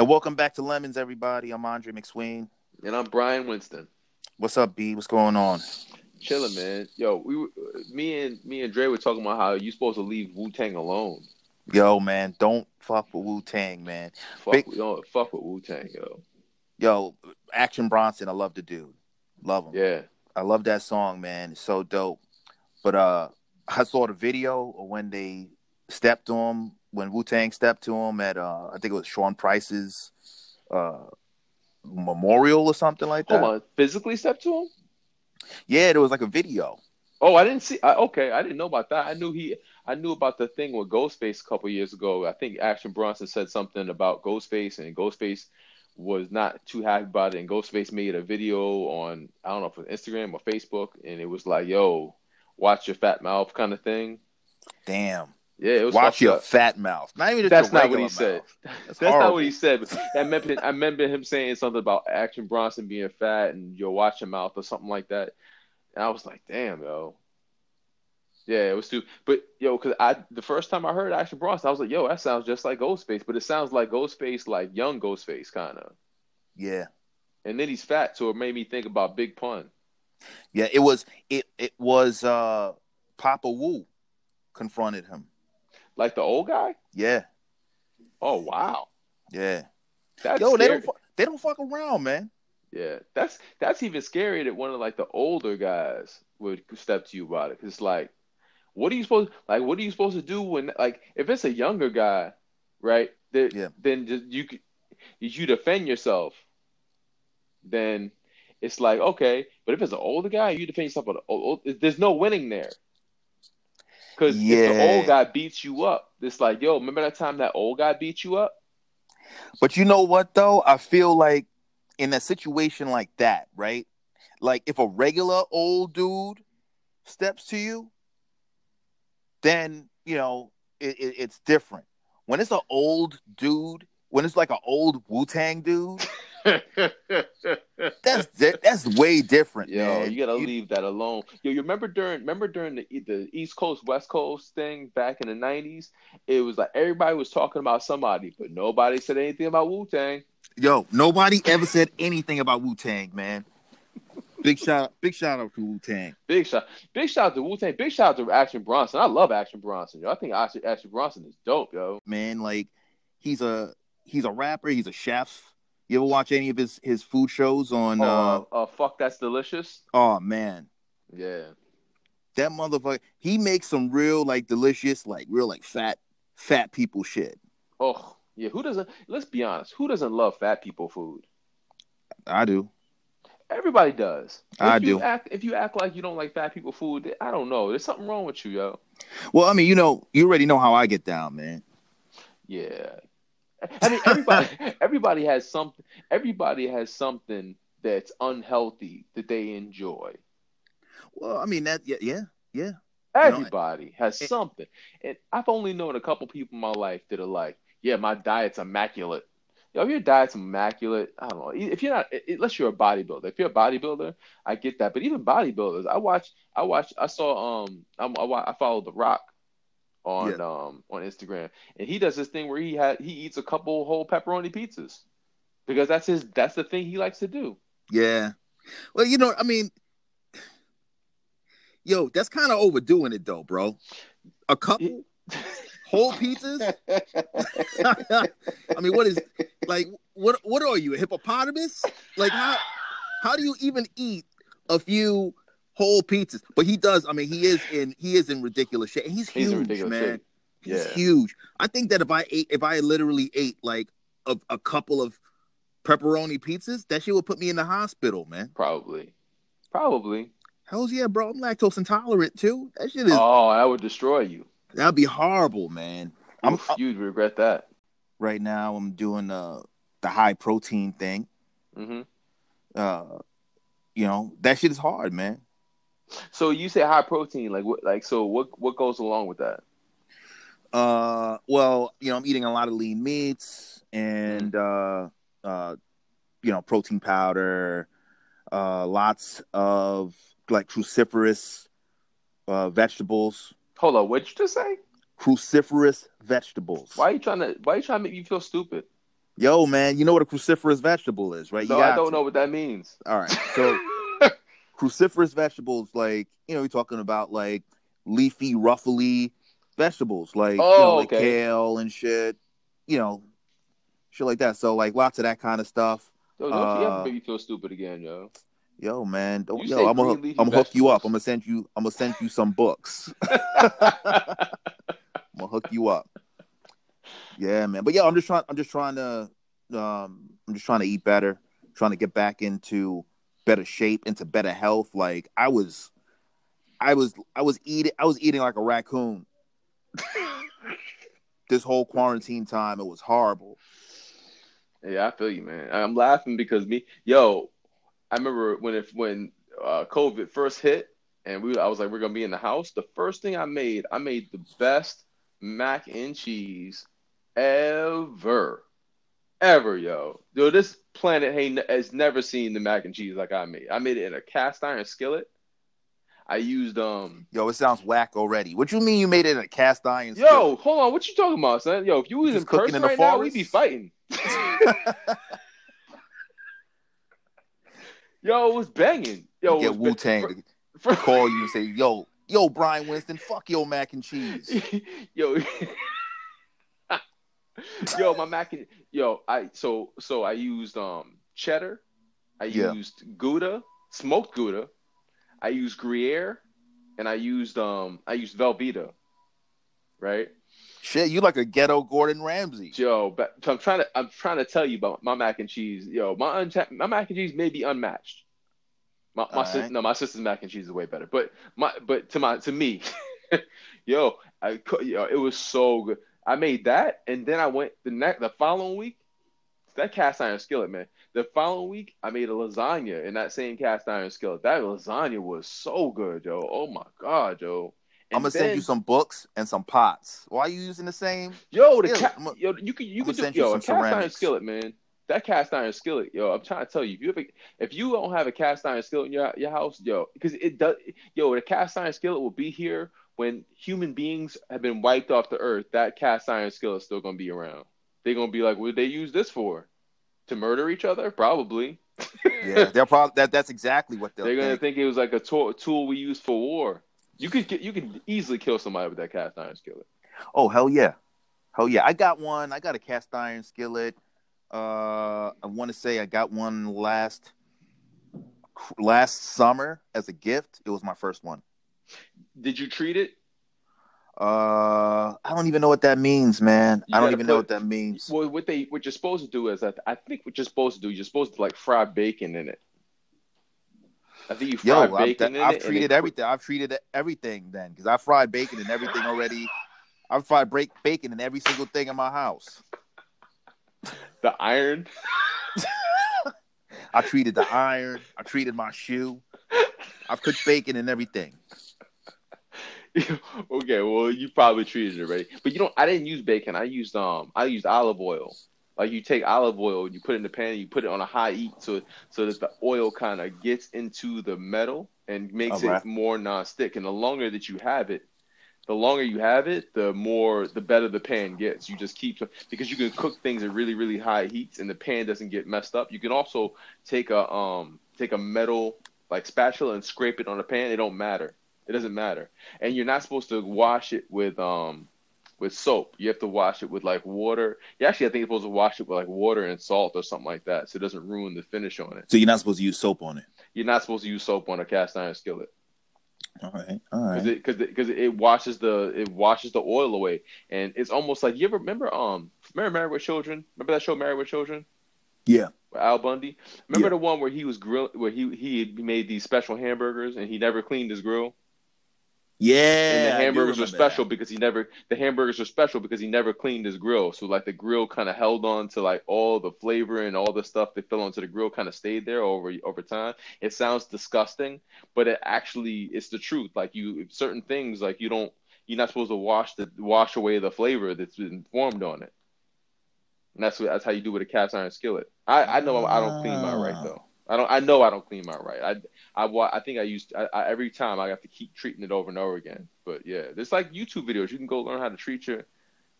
And welcome back to Lemons, everybody. I'm Andre McSween. And I'm Brian Winston. What's up, B? What's going on? Chilling, man. Yo, we, were, me and me and Dre were talking about how you supposed to leave Wu Tang alone. Yo, man, don't fuck with Wu Tang, man. Fuck, Big... don't fuck with Wu Tang, yo. Yo, Action Bronson, I love the dude. Love him. Yeah. I love that song, man. It's so dope. But uh I saw the video of when they stepped on him, when Wu Tang stepped to him at uh I think it was Sean Price's uh memorial or something like that. Hold on, physically stepped to him? Yeah, there was like a video. Oh, I didn't see. I, okay, I didn't know about that. I knew he. I knew about the thing with Ghostface a couple years ago. I think Action Bronson said something about Ghostface, and Ghostface was not too happy about it. And Ghostface made a video on I don't know if it was Instagram or Facebook, and it was like, "Yo, watch your fat mouth," kind of thing. Damn. Yeah, it was watch your up. fat mouth. Not even that's not what he mouth. said. That's, that's not what he said. I remember, I remember him saying something about Action Bronson being fat and your watch your mouth or something like that. And I was like, damn, yo. Yeah, it was too. But yo, because I the first time I heard Action Bronson, I was like, yo, that sounds just like Ghostface, but it sounds like Ghostface, like young Ghostface, kind of. Yeah. And then he's fat, so it made me think about Big Pun. Yeah, it was it it was uh Papa Wu confronted him. Like the old guy? Yeah. Oh wow. Yeah. That's Yo, scary. they don't they don't fuck around, man. Yeah, that's that's even scary that one of like the older guys would step to you about it. It's like, what are you supposed like? What are you supposed to do when like if it's a younger guy, right? That, yeah. Then just, you you defend yourself. Then it's like okay, but if it's an older guy, you defend yourself. But old, there's no winning there. Because yeah. if the old guy beats you up, it's like, yo, remember that time that old guy beat you up? But you know what though? I feel like in a situation like that, right? Like if a regular old dude steps to you, then you know it, it, it's different. When it's an old dude, when it's like an old Wu Tang dude, that's that's way different. Yo, man. you gotta you, leave that alone. Yo, you remember during remember during the the East Coast West Coast thing back in the nineties? It was like everybody was talking about somebody, but nobody said anything about Wu Tang. Yo, nobody ever said anything about Wu Tang, man. Big shout, big shout out to Wu Tang. Big shout, big shout out to Wu Tang. Big shout out to Action Bronson. I love Action Bronson. Yo, I think Action, Action Bronson is dope, yo. Man, like he's a he's a rapper. He's a chef. You ever watch any of his his food shows on? Oh, uh, uh, fuck, that's delicious. Oh man, yeah, that motherfucker. He makes some real like delicious, like real like fat fat people shit. Oh yeah, who doesn't? Let's be honest. Who doesn't love fat people food? I do. Everybody does. If I you do. Act, if you act like you don't like fat people food, I don't know. There's something wrong with you, yo. Well, I mean, you know, you already know how I get down, man. Yeah, I mean, everybody, everybody has something. Everybody has something that's unhealthy that they enjoy. Well, I mean that, yeah, yeah, yeah. Everybody you know, has it, something, and I've only known a couple people in my life that are like, "Yeah, my diet's immaculate." Yo, if your diet's immaculate, I don't know. If you're not, unless you're a bodybuilder. If you're a bodybuilder, I get that. But even bodybuilders, I watch, I watch, I saw, um, I, I, I follow The Rock on yeah. um on Instagram, and he does this thing where he had he eats a couple whole pepperoni pizzas because that's his that's the thing he likes to do. Yeah, well, you know, I mean, yo, that's kind of overdoing it though, bro. A couple whole pizzas. I mean, what is like what what are you a hippopotamus? Like how how do you even eat a few whole pizzas. But he does. I mean, he is in he is in ridiculous shape. He's huge, He's man. Shape. Yeah. He's huge. I think that if I ate, if I literally ate like a, a couple of pepperoni pizzas, that shit would put me in the hospital, man. Probably, probably. Hell's yeah, bro. I'm lactose intolerant too. That shit is. Oh, that would destroy you. That'd be horrible, man. Oof, I'm, you'd regret that. Right now, I'm doing uh, the high protein thing. Mm-hmm. Uh, you know that shit is hard, man. So you say high protein, like what? Like so, what? What goes along with that? Uh, well, you know, I'm eating a lot of lean meats and mm-hmm. uh, uh, you know, protein powder, uh, lots of like cruciferous uh, vegetables. Hold on, what'd you just say? Cruciferous vegetables. Why are you trying to? Why are you trying to make me feel stupid? Yo, man, you know what a cruciferous vegetable is, right? You No, I don't to. know what that means. All right. So cruciferous vegetables, like you know, you're talking about like leafy, ruffly vegetables, like you know, Oh, like okay. kale and shit. You know, shit like that. So like lots of that kind of stuff. Yo, don't you ever Uh, make me feel stupid again, yo. Yo, man, don't, You yo, I'm gonna I'm gonna hook you up. I'm gonna send you. I'm gonna send you some books. I'm gonna hook you up. Yeah, man. But yeah, I'm just trying. I'm just trying to. Um, I'm just trying to eat better. Trying to get back into better shape, into better health. Like I was, I was, I was eating. I was eating like a raccoon this whole quarantine time. It was horrible. Yeah, I feel you, man. I'm laughing because me, yo, I remember when if when uh, COVID first hit, and we, I was like, we're gonna be in the house. The first thing I made, I made the best mac and cheese ever, ever, yo. Yo, this planet ain't, has never seen the mac and cheese like I made. I made it in a cast iron skillet. I used um. Yo, it sounds whack already. What you mean you made it in a cast iron? Yo, hold on. What you talking about, son? Yo, if you was Just in cooking person in the right now, we'd be fighting. Yo, it was banging. Yo, get Wu Tang call you and say, "Yo, yo, Brian Winston, fuck your mac and cheese." yo, yo, my mac and yo, I so so I used um cheddar, I Yeah. used Gouda, smoked Gouda, I used Gruyere, and I used um I used Velveeta, right? Shit, you like a ghetto Gordon Ramsay. Yo, but I'm trying to I'm trying to tell you about my mac and cheese. Yo, my uncha- my mac and cheese may be unmatched. My my sis- right. no, my sister's mac and cheese is way better. But my but to my to me, yo, I yo, it was so good. I made that, and then I went the next the following week. That cast iron skillet, man. The following week, I made a lasagna in that same cast iron skillet. That lasagna was so good, yo. Oh my god, yo. I'm gonna send you some books and some pots. Why are you using the same? Yo, the ca- yo, you can you I'ma do send you yo a cast iron skillet, man. That cast iron skillet, yo. I'm trying to tell you, if you have a, if you don't have a cast iron skillet in your your house, yo, because it does, yo, the cast iron skillet will be here when human beings have been wiped off the earth. That cast iron skillet is still gonna be around. They're gonna be like, what did they use this for? To murder each other? Probably. Yeah, they'll probably that. That's exactly what they'll They're gonna think. think it was like a tool, tool we use for war. You could get, you could easily kill somebody with that cast iron skillet. Oh hell yeah, hell yeah! I got one. I got a cast iron skillet. Uh, I want to say I got one last last summer as a gift. It was my first one. Did you treat it? Uh, I don't even know what that means, man. You I don't even know what that means. Well, what they what you're supposed to do is I, I think what you're supposed to do you're supposed to like fry bacon in it. I think you Yo, fry I've, bacon in I've it. and treated everything. I've treated everything then because I fried bacon and everything already. I've fried break bacon in every single thing in my house. The iron. I treated the iron. I treated my shoe. I've cooked bacon and everything. okay, well you probably treated it already, but you don't. I didn't use bacon. I used um I used olive oil. Like you take olive oil, and you put it in the pan, and you put it on a high heat, so so that the oil kind of gets into the metal and makes Alright. it more non-stick. And the longer that you have it, the longer you have it, the more the better the pan gets. You just keep because you can cook things at really really high heats and the pan doesn't get messed up. You can also take a um take a metal like spatula and scrape it on the pan. It don't matter. It doesn't matter. And you're not supposed to wash it with um with soap. You have to wash it with like water. You actually I think you're supposed to wash it with like water and salt or something like that so it doesn't ruin the finish on it. So you're not supposed to use soap on it. You're not supposed to use soap on a cast iron skillet All right, all because right. it because because it, washes the it washes the oil away and it's almost like you ever remember um remember Married with Children remember that show Married with Children Yeah, with Al Bundy remember Yeah. the one where he was grill where he he made these special hamburgers and he never cleaned his grill yeah. and the hamburgers were remember special that. because he never the hamburgers were special because he never cleaned his grill. So like the grill kind of held on to like all the flavor and all the stuff that fell onto the grill kind of stayed there over over time. It sounds disgusting but it actually it's the truth. Like you certain things like you don't you're not supposed to wash the wash away the flavor that's been formed on it. And that's what that's how you do with a cast iron skillet. I i know i don't clean mine right though I don't. I know I don't clean mine right. I I I think I used I, I, every time I have to keep treating it over and over again. But yeah, there's like YouTube videos. You can go learn how to treat your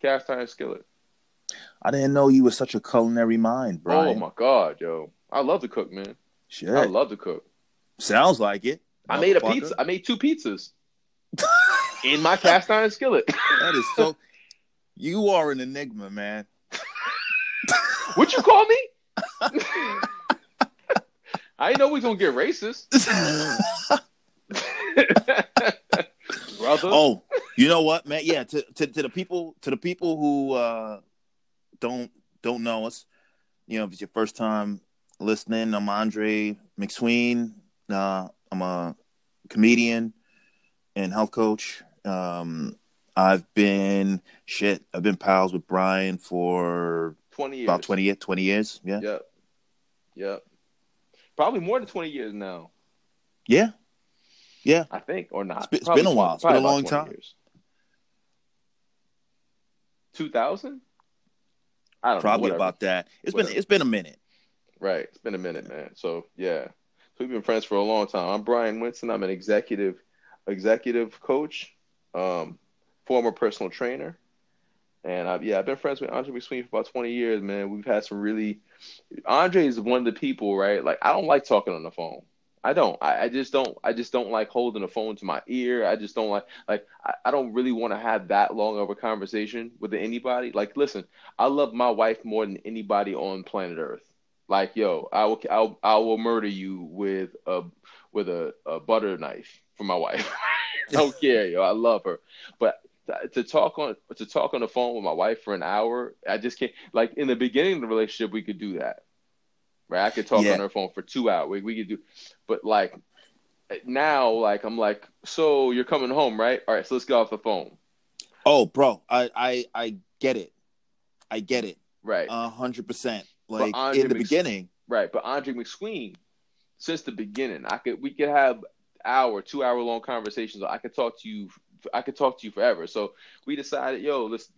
cast iron skillet. I didn't know you were such a culinary mind, bro. Oh my god, yo, I love to cook, man. Shit. I love to cook. Sounds like it. I made a pizza. I made two pizzas in my cast iron skillet. That is so. You are an enigma, man. what you call me? I know we was gonna get racist, brother. oh, you know what, man? Yeah, to, to to the people to the people who uh, don't don't know us, you know, if it's your first time listening, I'm Andre McSween. Uh, I'm a comedian and health coach. Um, I've been shit. I've been pals with Brian for Twenty years. about 20, 20 years. Yeah, Yep. Yep. Probably more than twenty years now. yeah, yeah. I think, or not. It's been- it's Probably been a while. 20 It's been a long time. Two thousand. I don't Probably know. about that. It's Whatever. been it's been a minute. Right. It's been a minute, man. So yeah. So we've been friends for a long time. I'm Brian Winston. I'm an executive executive coach, um, former personal trainer. And I've yeah, I've been friends with Andre McSween for about 20 years, man. We've had some really Andre is one of the people, right? Like I don't like talking on the phone. I don't. I, I just don't. I just don't like holding the phone to my ear. I just don't like like I, I don't really want to have that long of a conversation with anybody. Like, listen, I love my wife more than anybody on planet Earth. Like, yo, I will I'll, I will murder you with a with a, a butter knife for my wife. I don't care, yo. I love her, but to- talk on to talk on the phone with my wife for an hour, I just can't. Like in the beginning of the relationship, we could do that, right? I could talk Yeah. on her phone for two hours. We, we could do, but like now, like I'm like, so you're coming home, right? All right, so let's get off the phone, Oh, bro, I I I get it. I get it. right? A hundred percent. Like in the beginning. Right, but Andre McSween, since the beginning, I could we could have hour, two hour long conversations. I could talk to you. I could talk to you forever. So we decided, yo, let's.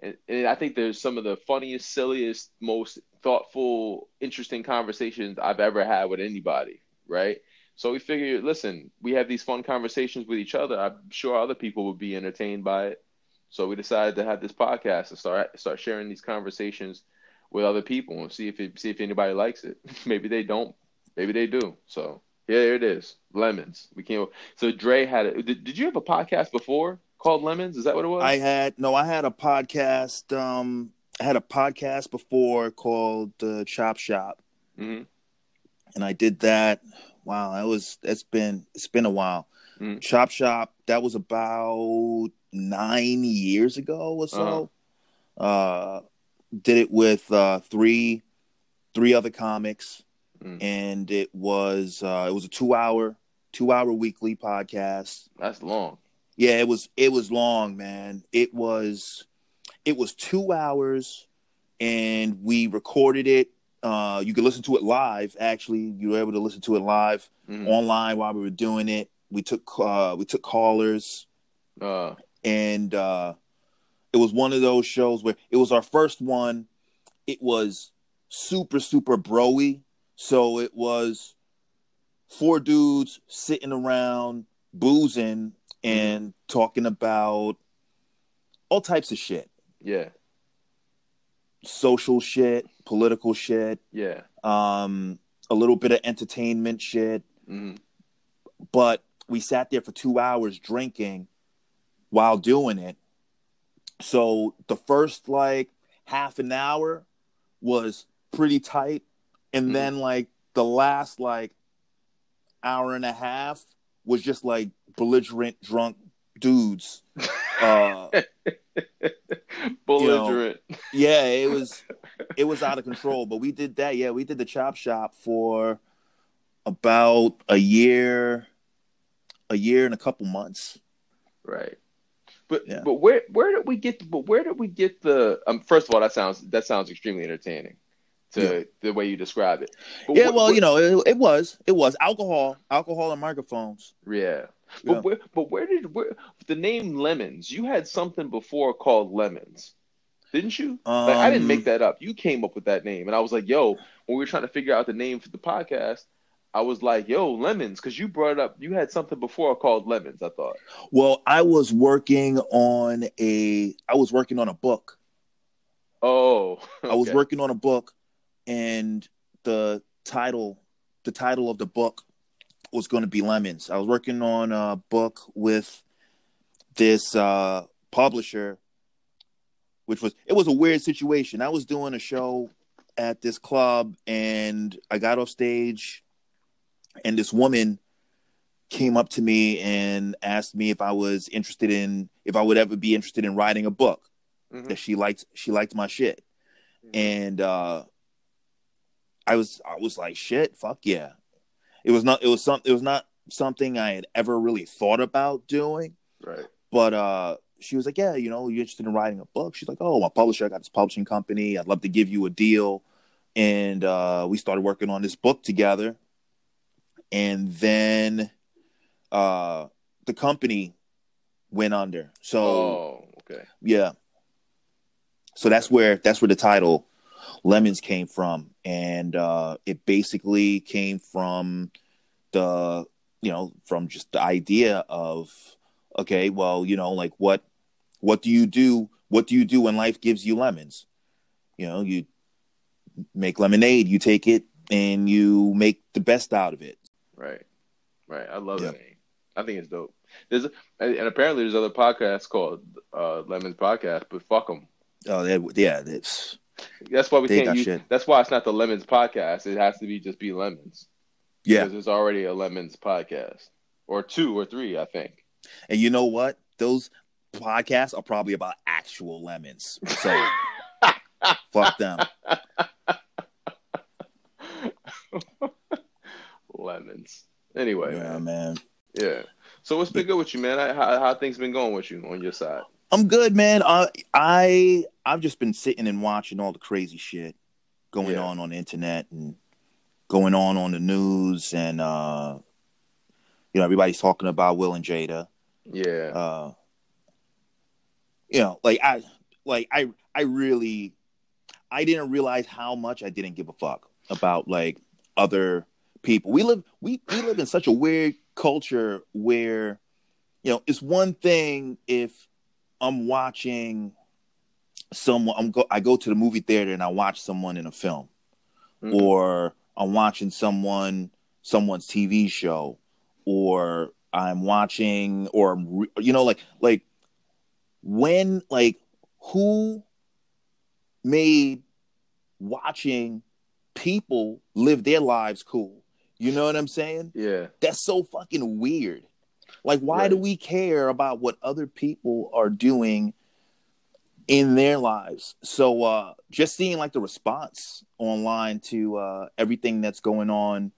And, and I think there's some of the funniest, silliest, most thoughtful, interesting conversations I've ever had with anybody. Right. So we figured, listen, we have these fun conversations with each other. I'm sure other people would be entertained by it. So we decided to have this podcast and start start sharing these conversations with other people and see if it, see if anybody likes it. Maybe they don't. Maybe they do. So yeah, there it is. Lemons. We can't. So Dre had it. Did, did you have a podcast before called Lemons? Is that what it was? I had no, I had a podcast. Um, I had a podcast before called uh, Chop Shop, hmm and I did that. Wow, that was it's been it's been a while. Mm. Chop Shop. That was about nine years ago or so. uh did it with uh, three three other comics, Mm. and it was uh, it was a two hour two hour weekly podcast. That's long. Yeah, it was it was long, man. It was it was two hours, and we recorded it. Uh, you could listen to it live. Actually, you were able to listen to it live Mhm. online while we were doing it. We took uh, we took callers Uh, and uh, it was one of those shows where it was our first one. It was super super broy, so it was four dudes sitting around boozing and talking about all types of shit, yeah, social shit, political shit, yeah. um, a little bit of entertainment shit. hmm but we sat there for two hours drinking while doing it. So the first like half an hour was pretty tight. And Mhm. then like the last like hour and a half was just like belligerent drunk dudes. Uh Belligerent. yeah, it was it was out of control. But we did that. Yeah, we did the chop shop for about a year, a year and a couple months. Right. But Yeah. but where where did we get the, but where did we get the um first of all that sounds that sounds extremely entertaining to Yeah. the way you describe it. But Yeah, what- well, what- you know, it, it was it was alcohol, alcohol and microphones. Yeah. Yeah. But where but where did where the name Lemons, you had something before called Lemons. Didn't you? like I didn't Um, make that up. You came up with that name and I was like, "Yo, when we were trying to figure out the name for the podcast, I was like, "Yo, Lemons," cuz you brought it up. You had something before called Lemons, I thought. Well, I was working on a I was working on a book. Oh, I was working on a book, and the title, the title of the book, was going to be Lemons. I was working on a book with this uh, publisher, which was it was a weird situation. I was doing a show at this club, and I got off stage, and this woman came up to me and asked me if I was interested in if I would ever be interested in writing a book Mhm. that she liked she liked my shit and uh i was i was like shit fuck yeah it was not it was some it was not something i had ever really thought about doing Right. but uh she was like yeah you know you're interested in writing a book she's like oh my publisher i got this publishing company i'd love to give you a deal and uh we started working on this book together and then uh the company went under so Oh, okay. yeah. So that's where that's where the title Lemons came from. And uh it basically came from the you know, from just the idea of okay, well, you know, like what what do you do what do you do when life gives you lemons? You know, you make lemonade, you take it and you make the best out of it. Right. Right. I love Yeah. that name. I think it's dope. There's and apparently there's other podcasts called uh, Lemons Podcast, but fuck them. Oh, yeah, that's That's why we They can't got use. shit. That's why it's not the Lemons Podcast. It has to be just be Lemons. yeah. Because there's already a Lemons podcast, or two or three, I think. And you know what? Those podcasts are probably about actual lemons. So fuck them. Lemons. Anyway, Yeah, man. man. Yeah. So what's been good with you, man? How, how things been going with you on your side? I'm good, man. I I I've just been sitting and watching all the crazy shit going Yeah. on on the internet and going on on the news, and uh, you know everybody's talking about Will and Jada. Yeah. Uh, you know, like I like I I really I didn't realize how much I didn't give a fuck about like other people. We live we we live in such a weird culture where you know it's one thing if I'm watching someone I'm go I go to the movie theater and I watch someone in a film Mhm. or I'm watching someone someone's TV show or I'm watching or I'm re- you know like like when like who made watching people live their lives cool you know what I'm saying yeah. that's so fucking weird. Like, why do we care about what other people are doing in their lives? So, uh, just seeing like the response online to uh, everything that's going on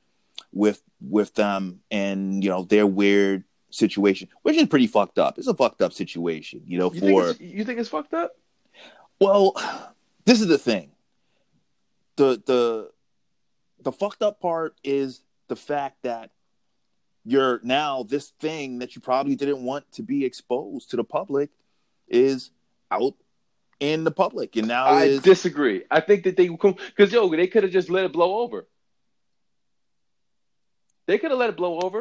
with with them and you know their weird situation, which is pretty fucked up. It's a fucked up situation, you know. You For it's, you think it's fucked up? well, this is the thing. The the the fucked up part is the fact that you're now this thing that you probably didn't want to be exposed to the public is out in the public and now I is disagree. I think that they because yo, they could have just let it blow over. They could have let it blow over,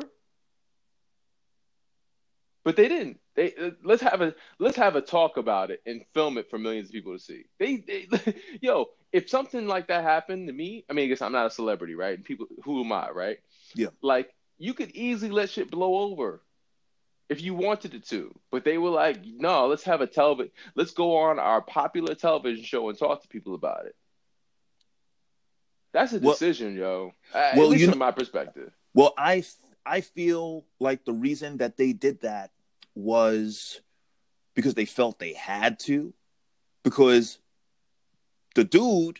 but they didn't. They uh, let's have a let's have a talk about it and film it for millions of people to see. They, they yo, if something like that happened to me, I mean, I guess I'm not a celebrity, right? And people, who am I, right? Yeah. Like you could easily let shit blow over if you wanted it to, but they were like, no, let's have a television, let's go on our popular television show and talk to people about it. That's a Well- decision, yo. Uh, well, at least you from my perspective. well i i feel like the reason that they did that was because they felt they had to because the dude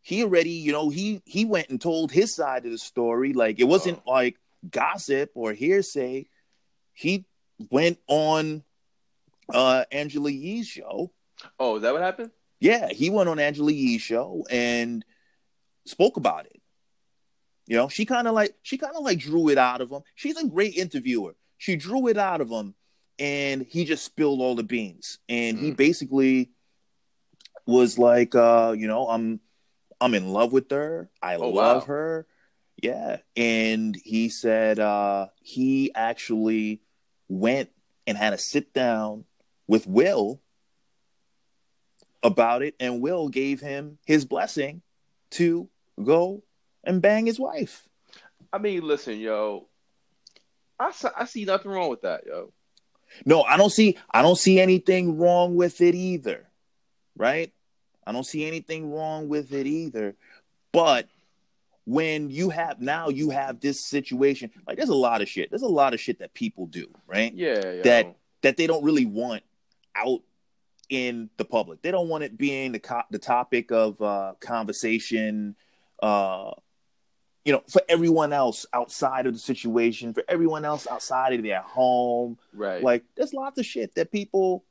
he already you know he he went and told his side of the story like it wasn't like gossip or hearsay he went on uh angela yee's show. Oh, is that what happened? yeah he went on angela yee's show and spoke about it. You know she kind of like she kind of like drew it out of him. She's a great interviewer. She drew it out of him and he just spilled all the beans. And he Mm. basically was like uh you know i'm i'm in love with her. I Oh, love wow. her yeah and he said uh he actually went and had a sit down with will about it, and Will gave him his blessing to go and bang his wife. I mean, listen, yo, I, I see nothing wrong with that, yo. No, I don't see I don't see anything wrong with it either. Right? I don't see anything wrong with it either. But when you have now you have this situation, like there's a lot of shit. There's a lot of shit that people do, right? Yeah, yo. That that they don't really want out in the public. They don't want it being the co- the topic of uh, conversation uh, you know, for everyone else outside of the situation, for everyone else outside of their home. Right. Like there's lots of shit that people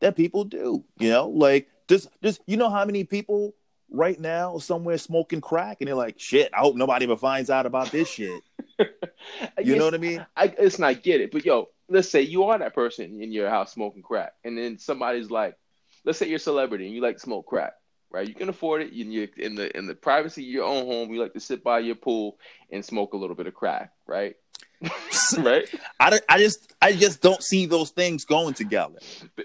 that people do, you know? Like just just you know how many people right now somewhere smoking crack and they're like, shit, I hope nobody ever finds out about this shit. you know what I mean? I listen, I get it, but yo, let's say you are that person in your house smoking crack, and then somebody's like, let's say you're a celebrity and you like smoke crack right? You can afford it. You in the in the privacy of your own home. You like to sit by your pool and smoke a little bit of crack, right? right. I, I just I just don't see those things going together.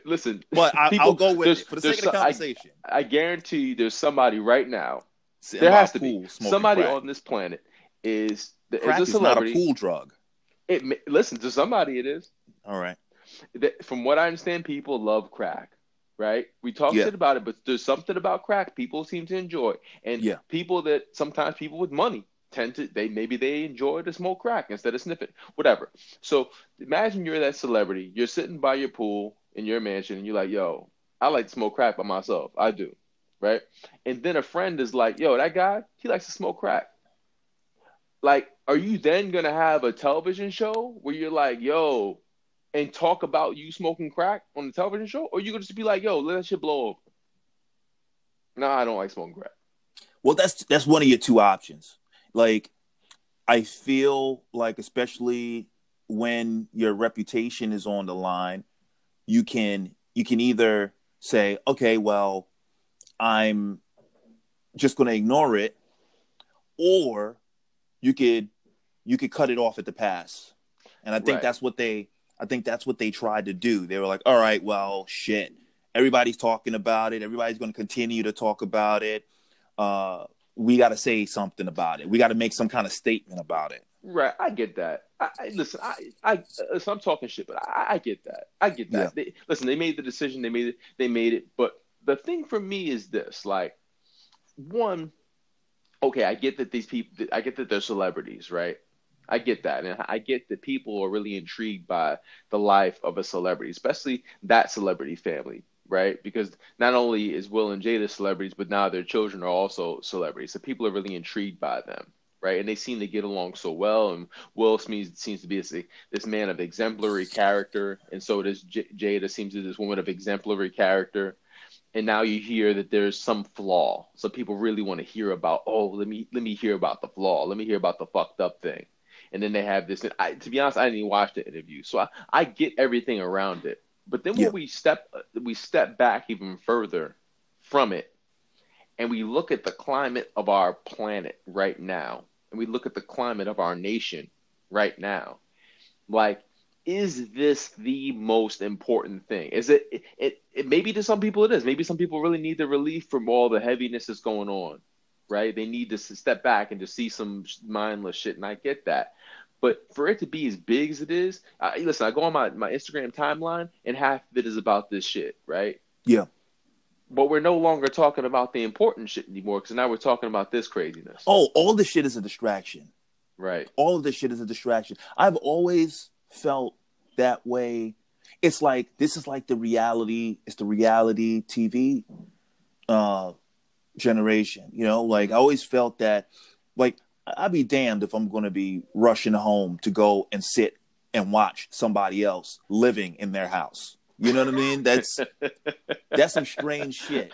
Listen, but I, will go with it for the sake of the conversation. I, I, guarantee you, there's somebody right now. Sitting there has to be somebody crack. on this planet is crack is a celebrity. Is not a pool drug. It listen to somebody. It is. All right. From what I understand, people love crack right? We talk yeah. shit about it, but there's something about crack people seem to enjoy, and yeah. people that sometimes people with money tend to they maybe they enjoy to smoke crack instead of sniffing, whatever. So imagine you're that celebrity, you're sitting by your pool in your mansion, and you're like, "Yo, I like to smoke crack by myself. I do." Right? And then a friend is like, "Yo, that guy, he likes to smoke crack." Like, are you then gonna have a television show where you're like, "Yo, and talk about you smoking crack on the television show, or you could just be like, "Yo, let that shit blow over." No, I don't like smoking crack. Well, that's that's one of your two options. Like, I feel like, especially when your reputation is on the line, you can you can either say, "Okay, well, I'm just going to ignore it," or you could you could cut it off at the pass. And I think right. that's what they I think that's what they tried to do. They were like, all right, well, shit. Everybody's talking about it. Everybody's going to continue to talk about it. Uh, we got to say something about it. We got to make some kind of statement about it. Right, I get that. I, I listen. I, I, uh, listen, I'm talking shit, but I, I get that. I get that. Yeah. They, listen, they made the decision. They made it. They made it. But the thing for me is this: like, one, okay, I get that these people. I get that they're celebrities, right? I get that. And I get that people are really intrigued by the life of a celebrity, especially that celebrity family, right? Because not only is Will and Jada celebrities, but now their children are also celebrities. So people are really intrigued by them, right? And they seem to get along so well. And Will Smith seems to be this, this man of exemplary character. And so does J- Jada seems to be this woman of exemplary character and now you hear that there's some flaw. So people really want to hear about, oh, let me let me hear about the flaw. Let me hear about the fucked up thing and then they have this. And I, to be honest, I didn't even watch the interview, so I, I get everything around it. But then when yeah. we step uh, we step back even further from it, and we look at the climate of our planet right now, and we look at the climate of our nation right now, like is this the most important thing? Is it, it, it, it, maybe to some people it is. Maybe some people really need the relief from all the heaviness that's going on, right? They need to step back and just see some mindless shit, and I get that. But for it to be as big as it is, I, listen, I go on my, my Instagram timeline and half of it is about this shit, right? Yeah. But we're no longer talking about the important shit anymore because now we're talking about this craziness. Oh, all this shit is a distraction. Right. All of this shit is a distraction. I've always felt that way. It's like this is like the reality. It's the reality TV uh, generation. You know, like I always felt that. Like I'd be damned if I'm going to be rushing home to go and sit and watch somebody else living in their house. You know what I mean? That's that's some strange shit.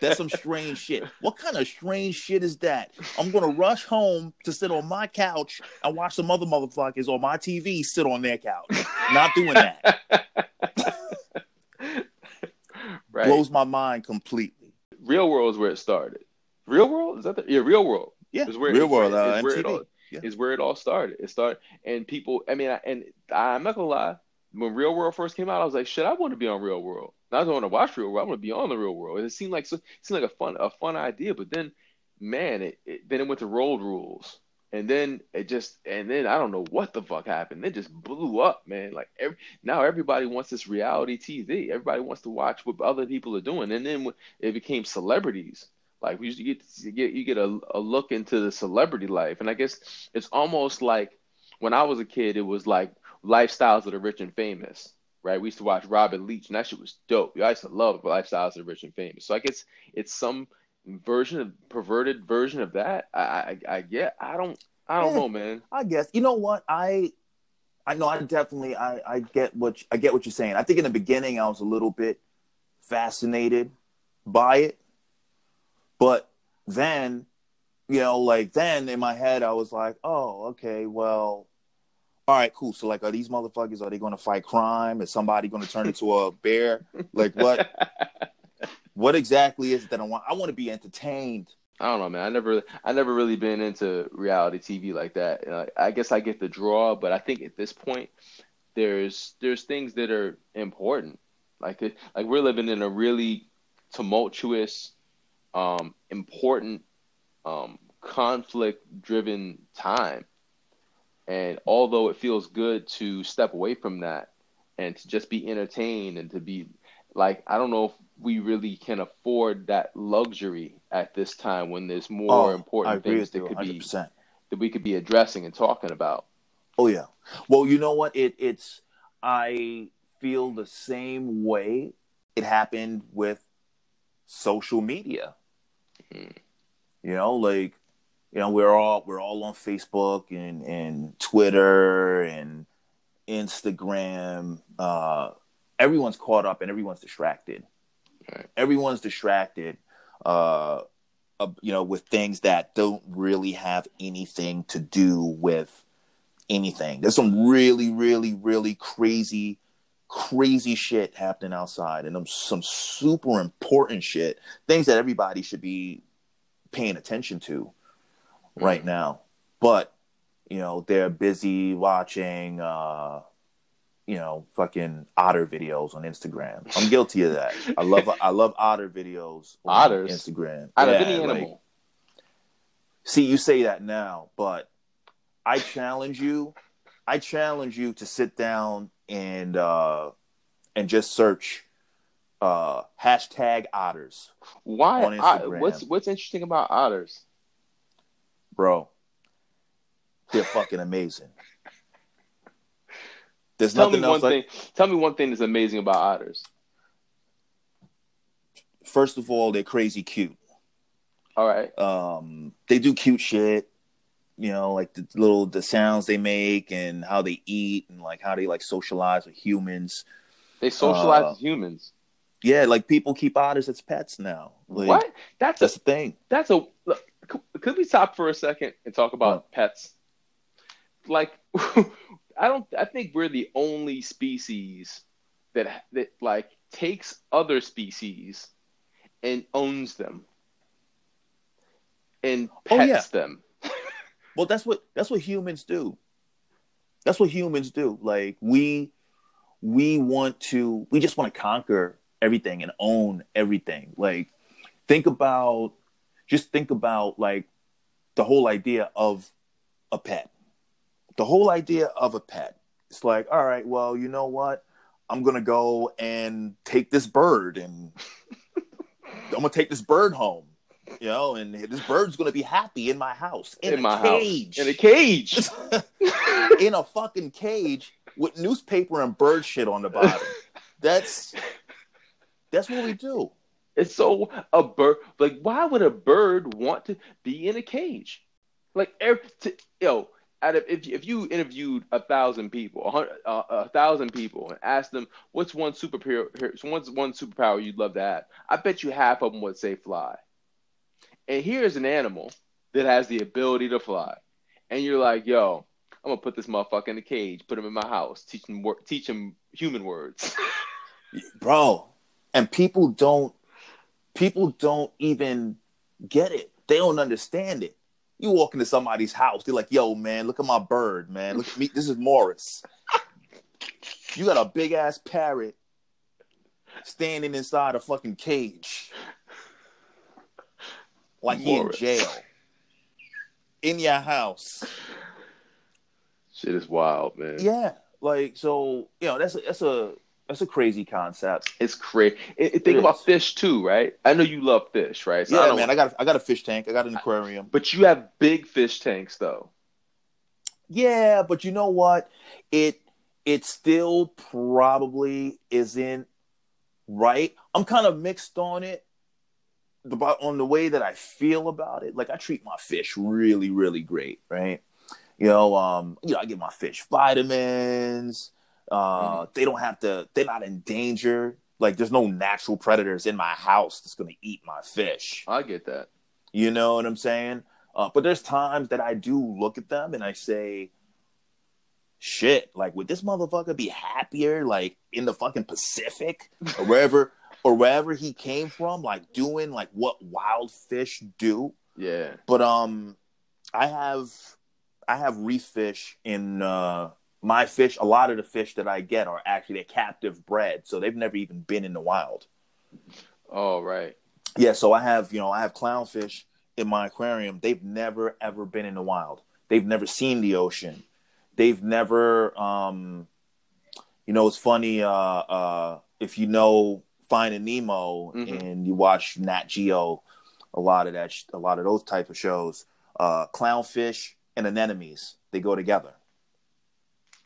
That's some strange shit. What kind of strange shit is that? I'm gonna rush home to sit on my couch and watch some other motherfuckers on my TV sit on their couch. Not doing that. right. Blows my mind completely. Real world is where it started. Real world is that the yeah? Real world. Yeah, is where, real world where, uh, is where it all, yeah. is where it all started. It started, and people. I mean, and I'm not gonna lie. when Real World first came out, I was like, shit, I want to be on Real World. Not I want to watch Real World. I want to be on the Real World. It seemed like so, it seemed like a fun a fun idea, but then, man, it, it then it went to Road Rules, and then it just and then I don't know what the fuck happened. It just blew up, man. Like every, now everybody wants this reality TV. Everybody wants to watch what other people are doing, and then it became celebrities. Like we used to get you get you get a, a look into the celebrity life, and I guess it's almost like when I was a kid, it was like lifestyles of the rich and famous right? We used to watch Robin Leach, and that shit was dope. I used to love Lifestyles of the Rich and Famous. So I guess it's some version of perverted version of that. I I, I get. I don't. I don't yeah, know, man. I guess you know what I. I know. I definitely. I I get what I get what you're saying. I think in the beginning I was a little bit fascinated by it, but then, you know, like then in my head I was like, oh, okay, well, all right, cool. So like, are these motherfuckers? Are they going to fight crime? Is somebody going to turn into a bear? Like what? what exactly is it that I want? I want to be entertained. I don't know, man. I never, I never really been into reality TV like that. Uh, I guess I get the draw, but I think at this point, there's there's things that are important. Like like we're living in a really tumultuous, um, important, um, conflict-driven time and although it feels good to step away from that and to just be entertained and to be like, I don't know if we really can afford that luxury at this time when there's more oh, important things that could 100%. be that we could be addressing and talking about. Oh yeah. Well, you know what? It it's I feel the same way it happened with social media. Mm-hmm. You know, like you know we're all we're all on facebook and and twitter and instagram uh everyone's caught up and everyone's distracted right. everyone's distracted uh, uh you know with things that don't really have anything to do with anything there's some really really really crazy crazy shit happening outside and some super important shit things that everybody should be paying attention to right mm-hmm. now. But you know they're busy watching uh you know fucking otter videos on Instagram. I'm guilty of that. I love I love otter videos on Otters. Instagram. Out yeah, of any animal. See, you say that now, but I challenge you. I challenge you to sit down and uh and just search uh hashtag otters. Why? I, what's what's interesting about otters? bro, they're fucking amazing. There's tell nothing me one like... thing. Tell me one thing that's amazing about otters. First of all, they're crazy cute. All right. Um, they do cute shit. You know, like the little the sounds they make and how they eat and like how they like socialize with humans. They socialize uh, with humans. Yeah, like people keep otters as pets now. Like, what? That's, that's a thing. That's a look, could we stop for a second and talk about pets? Like, I don't. I think we're the only species that that like takes other species and owns them and pets oh, yeah. them. Well, that's what that's what humans do. That's what humans do. Like we we want to we just want to conquer everything and own everything. Like think about just think about like the whole idea of a pet. The whole idea of a pet. It's like, all right, well, you know what? I'm gonna go and take this bird and I'm gonna take this bird home. You know, and this bird's gonna be happy in my house. In, in a cage. House. In a cage. in a fucking cage with newspaper and bird shit on the bottom. That's that's what we do. It's so a bird. Like, why would a bird want to be in a cage? Like, every, to, yo, out of if if you interviewed a thousand people, a, hundred, uh, a thousand people, and asked them what's one superpower, what's one superpower you'd love to have, I bet you half of them would say fly. And here's an animal that has the ability to fly, and you're like, yo, I'm gonna put this motherfucker in a cage, put him in my house, teach him teach him human words, bro. And people don't people don't even get it. They don't understand it. You walk into somebody's house, they're like, "Yo, man, look at my bird, man. Look at me. This is Morris." You got a big ass parrot standing inside a fucking cage. Like he in jail. In your house. Shit is wild, man. Yeah. Like so, you know, that's a that's a that's a crazy concept. It's crazy. think It about is. fish too, right? I know you love fish, right? So yeah, don't- man. I got I got a fish tank. I got an aquarium. But you have big fish tanks, though. Yeah, but you know what? It it still probably isn't right. I'm kind of mixed on it about on the way that I feel about it. Like I treat my fish really, really great, right? You know, um, you know, I give my fish vitamins. Uh, they don't have to. They're not in danger. Like there's no natural predators in my house that's gonna eat my fish. I get that. You know what I'm saying? Uh, but there's times that I do look at them and I say, shit, like would this motherfucker be happier like in the fucking Pacific or wherever or wherever he came from, like doing like what wild fish do? Yeah. But um I have I have reef fish in uh my fish, a lot of the fish that I get are actually they're captive bred, so they've never even been in the wild. Oh, right. Yeah, so I have, you know, I have clownfish in my aquarium. They've never ever been in the wild. They've never seen the ocean. They've never um you know, it's funny uh uh if you know Finding Nemo Mhm. and you watch Nat Geo, a lot of that a lot of those type of shows, uh clownfish and anemones, they go together.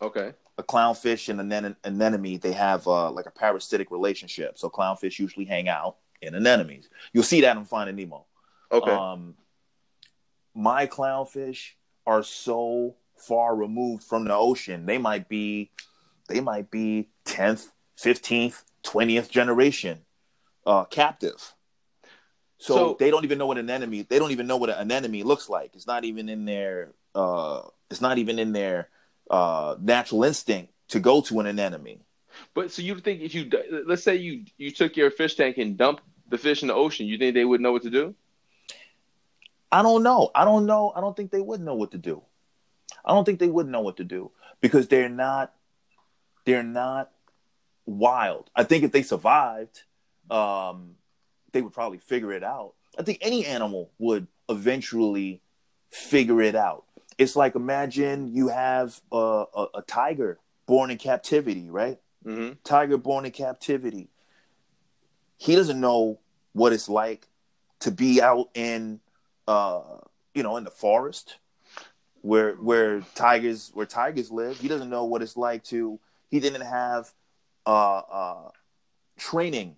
Okay. A clownfish and an anemone, they have uh, like a parasitic relationship. So clownfish usually hang out in anemones. You'll see that in Finding Nemo. Okay. Um, my clownfish are so far removed from the ocean. They might be, they might be tenth, fifteenth, twentieth generation uh, captive. So, So- they don't even know what an enemy. They don't even know what an anemone looks like. It's not even in their. Uh, it's not even in their uh, natural instinct to go to an anemone. but so you think if you let's say you you took your fish tank and dumped the fish in the ocean, you think they would know what to do? I don't know. I don't know. I don't think they would know what to do. I don't think they would know what to do because they're not they're not wild. I think if they survived, um, they would probably figure it out. I think any animal would eventually figure it out. It's like imagine you have a, a, a tiger born in captivity, right? Mm-hmm. tiger born in captivity. He doesn't know what it's like to be out in, uh, you know, in the forest where where tigers where tigers live. He doesn't know what it's like to. He didn't have uh, uh, training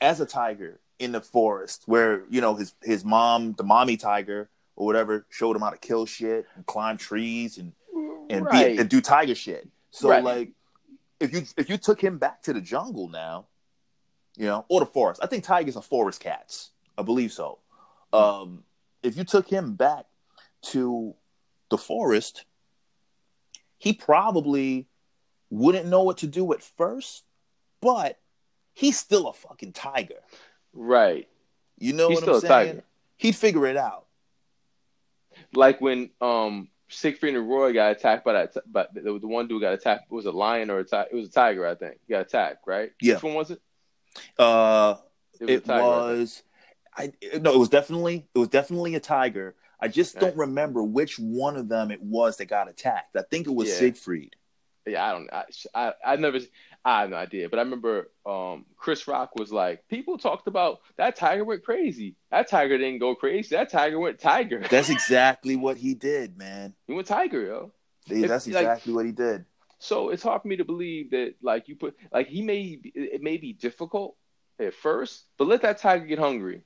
as a tiger in the forest where you know his his mom, the mommy tiger or whatever, showed him how to kill shit and climb trees and and right. be and do tiger shit. So Right. like if you if you took him back to the jungle now, you know, or the forest. I think tigers are forest cats. I believe so. Um if you took him back to the forest, he probably wouldn't know what to do at first, but he's still a fucking tiger. right. You know He's what still I'm a saying? tiger. He'd figure it out. Like when um Siegfried and Roy got attacked by that, but the, the one dude got attacked. It was a lion or a tiger. It was a tiger, I think. He got attacked, right? Yeah. Which one was it? Uh It was it tiger. I was I no, it was definitely it was definitely a tiger. I just don't remember which one of them it was that got attacked. I think it was Yeah. Siegfried. Yeah, I don't. I, I I never. I have no idea, but I remember um, Chris Rock was like, people talked about that tiger went crazy. That tiger didn't go crazy. That tiger went tiger. That's exactly what he did, man. he went tiger, yo. If- That's like- exactly what he did. So it's hard for me to believe that like you put like he may it may be difficult at first, but let that tiger get hungry.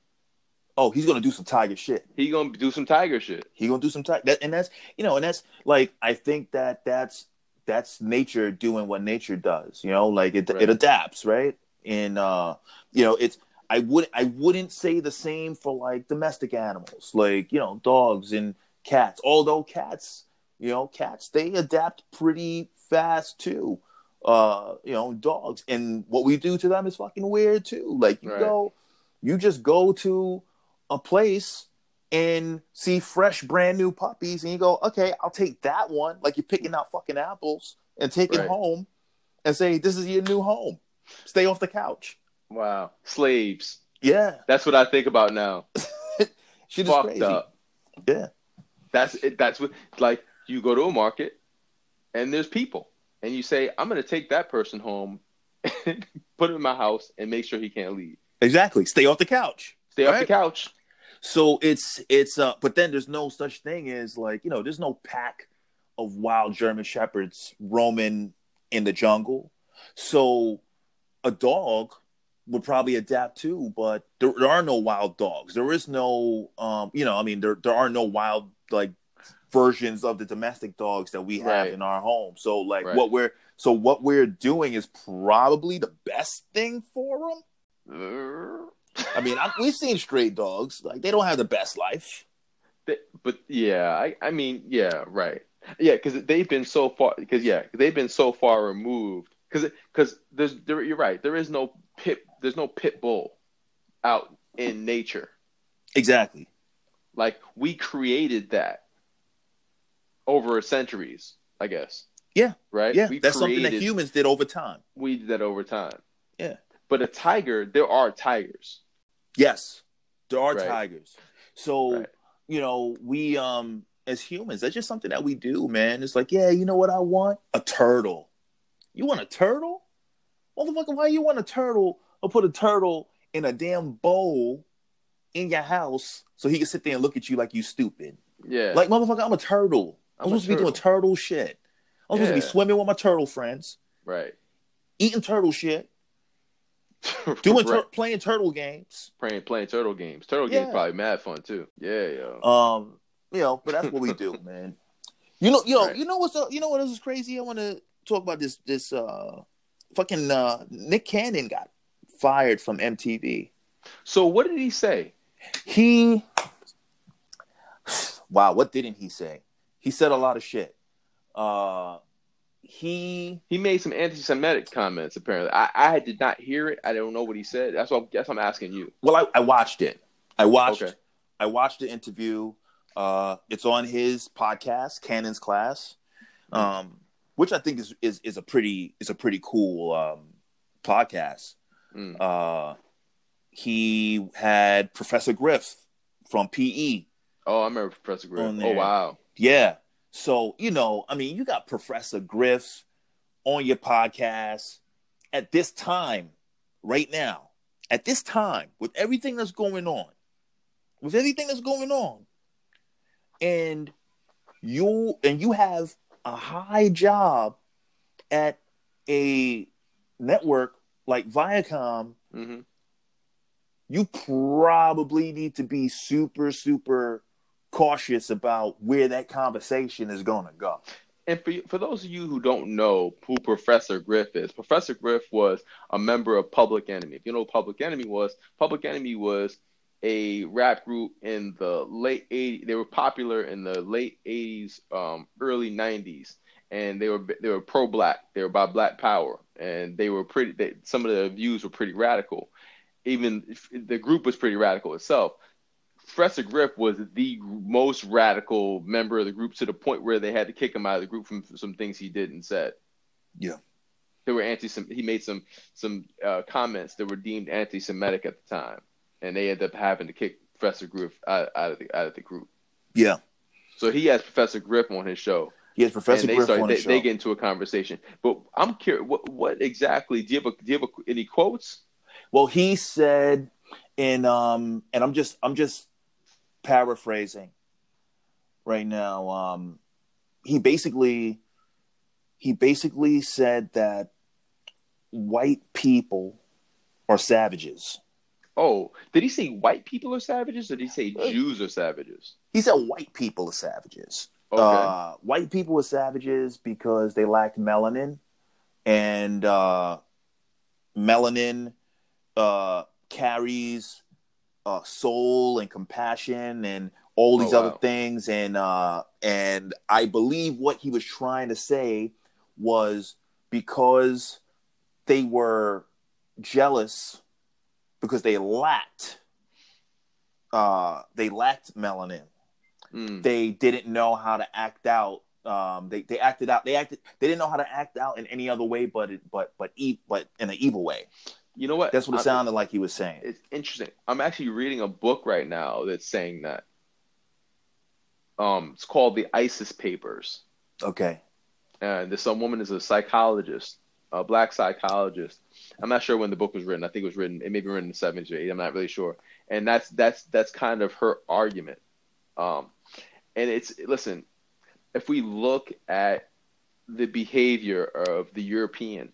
Oh, he's gonna do some tiger shit. He gonna do some tiger shit. He gonna do some tiger. That, and that's you know, and that's like I think that that's that's nature doing what nature does. You know, like it Right. it adapts, right? And uh, you know, it's I would I wouldn't say the same for like domestic animals, like you know, dogs and cats. Although cats, you know, cats they adapt pretty fast too. Uh, you know, dogs and what we do to them is fucking weird too. Like you Right. go, you just go to a place and see fresh, brand new puppies, and you go, okay, I'll take that one. Like you're picking out fucking apples and taking Right. home, and say, "This is your new home. Stay off the couch." Wow, slaves. Yeah, That's what I think about now. shit is Fucked crazy. up. Yeah, That's it. That's what like you go to a market and there's people and you say, I'm gonna take that person home, put him in my house, and make sure he can't leave. exactly. Stay off the couch. Stay off Right. the couch. So it's it's uh, but then there's no such thing as like you know there's no pack of wild German shepherds roaming in the jungle. So a dog would probably adapt too, but there, there are no wild dogs. There is no um you know I mean there there are no wild like versions of the domestic dogs that we have Right. in our home. So like Right. what we're so what we're doing is probably the best thing for them. I mean, I, we've seen stray dogs like they don't have the best life. They- but yeah, I, I mean, yeah, right, yeah, because they've been so far, because yeah, they've been so far removed, because because there's there, you're right, there is no pit, there's no pit bull out in nature. Exactly. Like we created that over centuries, I guess. Yeah. Right. Yeah, We that's something that humans did over time. We did that over time. Yeah. But a tiger, there are tigers. Yes, there are Right. tigers. So Right. you know, we um as humans, that's just something that we do, man. It's like, yeah, you know what I want? A turtle. You want a turtle? Motherfucker, why you want a turtle or put a turtle in a damn bowl in your house so he can sit there and look at you like you stupid? Yeah. Like, motherfucker, I'm a turtle. I'm, I'm supposed to be doing turtle shit. I'm supposed to be swimming with my turtle friends, right. eating turtle shit, doing tur- playing turtle games. playing playing turtle games. Turtle Yeah. games probably mad fun too. Yeah, yo. Um, you know, but that's what we do, man. You know, yo, Right. you know what's uh, you know what is crazy? I want to talk about this this uh fucking uh Nick Cannon got fired from MTV. So what did he say? He Wow, what didn't he say? He said a lot of shit. Uh he He made some anti-Semitic comments. Apparently, I, I did not hear it. I don't know what he said. That's what that's what I'm asking you. well I, I watched it. I watched Okay. I watched the interview. Uh, it's on his podcast, Cannon's Class, um, which I think is, is is a pretty is a pretty cool um, podcast. Mm. Uh, he had Professor Griff from PE. Oh, I remember Professor Griff. Oh wow. Yeah, so you know, I mean, you got Professor Griff on your podcast at this time, right now, at this time, with everything that's going on, with everything that's going on, and you and you have a high job at a network like Viacom, hmm you probably need to be super, super cautious about where that conversation is going to go. And for for those of you who don't know who Professor Griff is, Professor Griff was a member of Public Enemy. If you know Public Enemy was, Public Enemy was a rap group in the late 80s. They were popular in the late 80s, um, early 90s, and they were they were pro black. They were about black power, and they were pretty. They, some of their views were pretty radical. Even the group was pretty radical itself. Professor Griff was the most radical member of the group to the point where they had to kick him out of the group from some things he did and said. Yeah. They were anti. He made some some uh, comments that were deemed anti-Semitic at the time, and they ended up having to kick Professor Griff out, out of the out of the group. Yeah. So he has Professor Griff on his show, He has Professor they Griff start on they, the show. they get into a conversation. But I'm curious, what what exactly do you have? A, do you have a, any quotes? Well, he said and um and I'm just I'm just paraphrasing right now. Um he basically he basically said that white people are savages. Oh, did he say white people are savages, or did he say Uh, Jews are savages? He said white people are savages. Okay. Uh, white people are savages because they lack melanin, and uh, melanin uh, carries uh, soul and compassion and all these Oh, other wow. things. And uh, and I believe what he was trying to say was because they were jealous because they lacked uh, they lacked melanin Mm. they didn't know how to act out Um, they they acted out. They acted. They didn't know how to act out in any other way, but but but e- but in an evil way. You know what? That's what it I'm- sounded like he was saying. It's interesting. I'm actually reading a book right now that's saying that. Um, it's called the ISIS Papers, Okay. and this some woman is a psychologist, a black psychologist. I'm not sure when the book was written. I think it was written. It may be written in the 70s or 80s. I'm not really sure. And that's that's that's kind of her argument. Um, and it's listen, if we look at the behavior of the European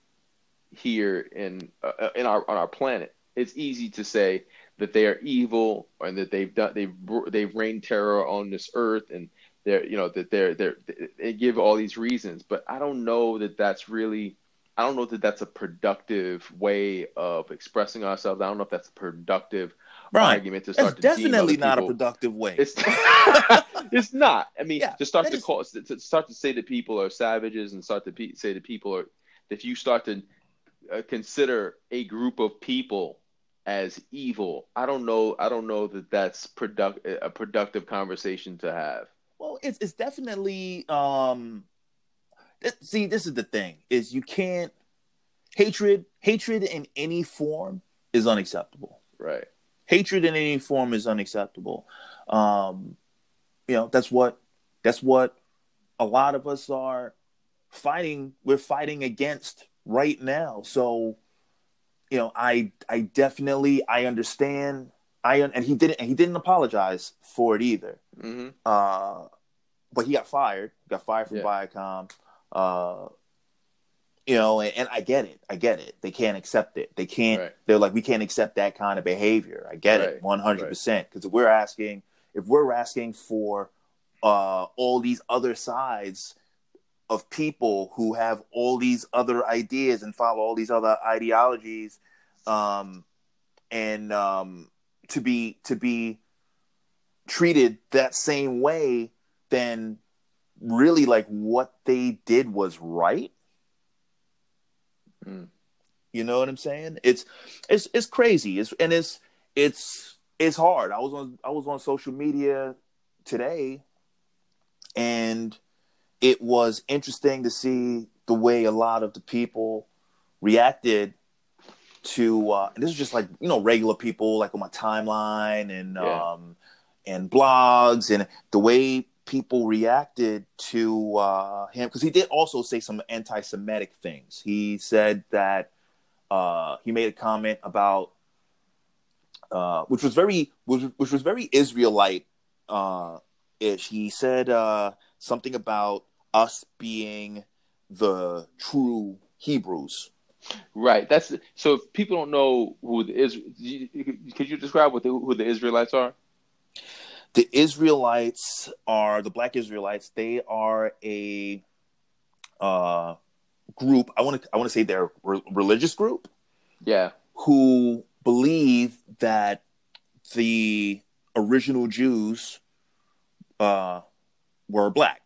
here in uh, in our on our planet, it's easy to say that they are evil and that they've done they've they've rained terror on this earth and they're you know that they're they're they give all these reasons, but I don't know that that's really I don't know that that's a productive way of expressing ourselves. I don't know if that's a productive Right. argument to That's start to definitely not a productive way. It's it's not. I mean, Yeah, to start to is- call to start to say that people are savages and start to pe- say that people are if you start to uh, consider a group of people as evil, I don't know. I don't know that that's product a productive conversation to have. Well, it's it's definitely um th- see this is the thing is you can't hatred hatred in any form is unacceptable. Right. Hatred in any form is unacceptable. Um you know, that's what that's what a lot of us are fighting we're fighting against right now. So you know, I I definitely I understand I and he didn't and he didn't apologize for it either. hmm Uh, but he got fired. Got fired from Yeah. Viacom. Uh, you know, and, and I get it. I get it. They can't accept it. They can't. Right. They're like, we can't accept that kind of behavior. I get it, one hundred percent. Because if we're asking, if we're asking for uh, all these other sides of people who have all these other ideas and follow all these other ideologies, um, and um, to be to be treated that same way, then really like what they did was right. Mm. You know what I'm saying? It's it's it's crazy. It's and it's it's it's hard. I was on I was on social media today and it was interesting to see the way a lot of the people reacted to uh and this is just like you know regular people like on my timeline and Yeah. um and blogs and the way people reacted to uh him. Because he did also say some anti-semitic things. He said that uh he made a comment about uh which was very which, which was very israelite uh ish. He said uh something about us being the true hebrews Right. That's so. If people don't know who the is, could you describe what the, who the Israelites are? the Israelites are the Black Israelites. They are a uh, group. I want to. I want to say they're re- religious group Yeah. who believe that the original Jews uh, were black.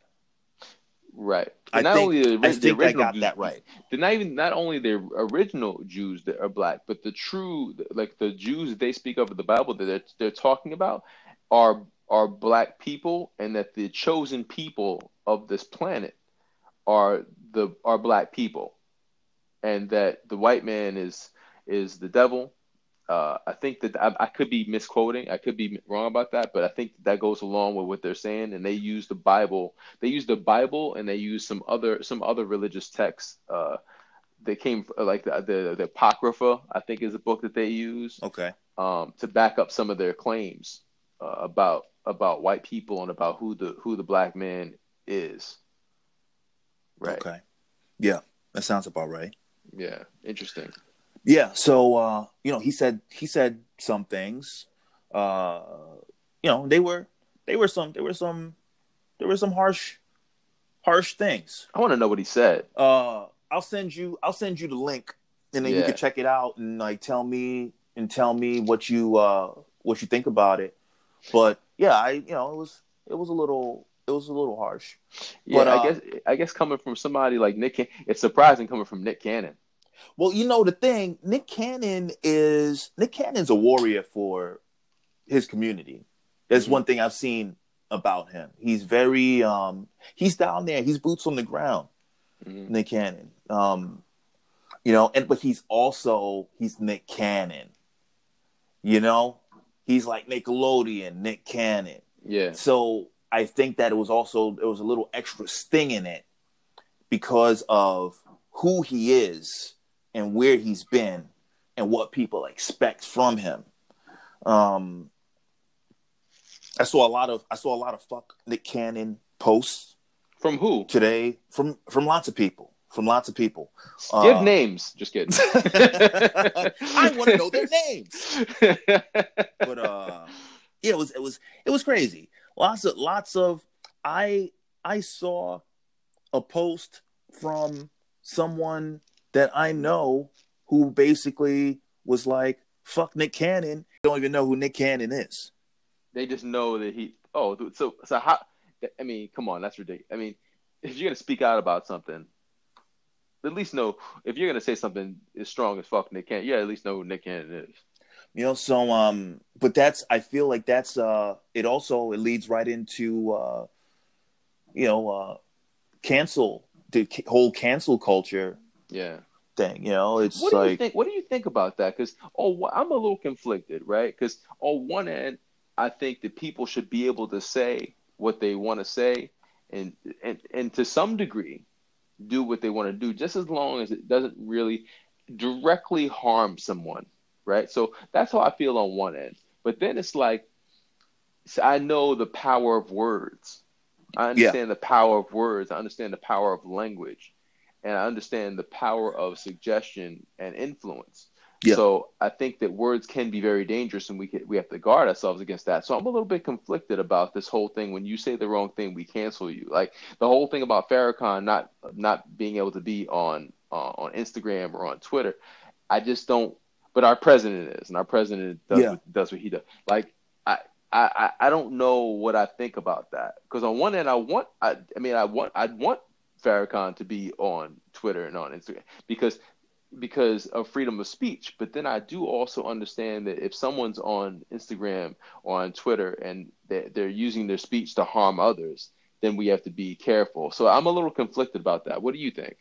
Right. I not think- only the, I the think I original got Jews, that right. They're not even not only the original Jews that are black, but the true like the Jews they speak of in the Bible that they're, they're talking about are are black people, and that the chosen people of this planet are the are black people, and that the white man is is the devil. Uh, I think that I, I could be misquoting. I could be wrong about that, but I think that goes along with what they're saying. And they use the Bible. They use the Bible, and they use some other some other religious texts. Uh, they came like the, the the Apocrypha. I think is a book that they use Okay. um, to back up some of their claims uh, about about white people and about who the who the black man is. Right. Okay. Yeah, that sounds about right. Yeah. Interesting. Yeah. So uh, you know, he said he said some things. Uh, you know, they were they were some there were some there were some harsh harsh things. I want to know what he said. Uh, I'll send you I'll send you the link, and then you can check it out and like tell me and tell me what you uh what you think about it. But yeah, I you know it was it was a little it was a little harsh. Yeah, But, uh, I guess I guess coming from somebody like Nick, it's surprising coming from Nick Cannon. Well, you know the thing, Nick Cannon is Nick Cannon's a warrior for his community. That's Mhm. one thing I've seen about him. He's very um he's down there. He's boots on the ground. Mhm. Nick Cannon. Um you know, and but he's also he's Nick Cannon. You know? He's like Nickelodeon, Nick Cannon. Yeah. So I think that it was also there was a little extra sting in it because of who he is and where he's been and what people expect from him. Um, I saw a lot of I saw a lot of fuck Nick Cannon posts From who? today from from lots of people from lots of people. Give Uh, names. Just kidding. I want to know their names. but uh yeah it was it was it was crazy lots of lots of i i saw a post from someone that i know who basically was like fuck nick cannon They don't even know who nick cannon is they just know that he. Oh, so so how? I mean, come on, that's ridiculous. I mean, if you're gonna speak out about something, at least know if you're gonna say something as strong as fuck Nick Cannon. Yeah, at least know who Nick Cannon is. you know so um but that's i feel like that's uh it also it leads right into uh you know uh cancel the c- whole cancel culture Yeah. thing you know it's What do you like think? What do you think about that? Because oh, I'm a little conflicted, right? Because on one end, I think that people should be able to say what they want to say, and and and to some degree, do what they want to do, just as long as it doesn't really directly harm someone, right? So that's how I feel on one end. But then it's like, I know the power of words. I understand the power of words. I understand the power of language, and I understand the power of suggestion and influence. Yeah. So I think that words can be very dangerous, and we can, we have to guard ourselves against that. So I'm a little bit conflicted about this whole thing. When you say the wrong thing, we cancel you. Like the whole thing about Farrakhan not not being able to be on uh, on Instagram or on Twitter. I just don't. But our president is, and our president does Yeah. what, does what he does. Like I, I, I don't know what I think about that because on one end, I want, I, I mean, I want, I'd want Farrakhan to be on Twitter and on Instagram because because of freedom of speech. But then I do also understand that if someone's on Instagram or on Twitter and they're, they're using their speech to harm others, then we have to be careful. So I'm a little conflicted about that. What do you think?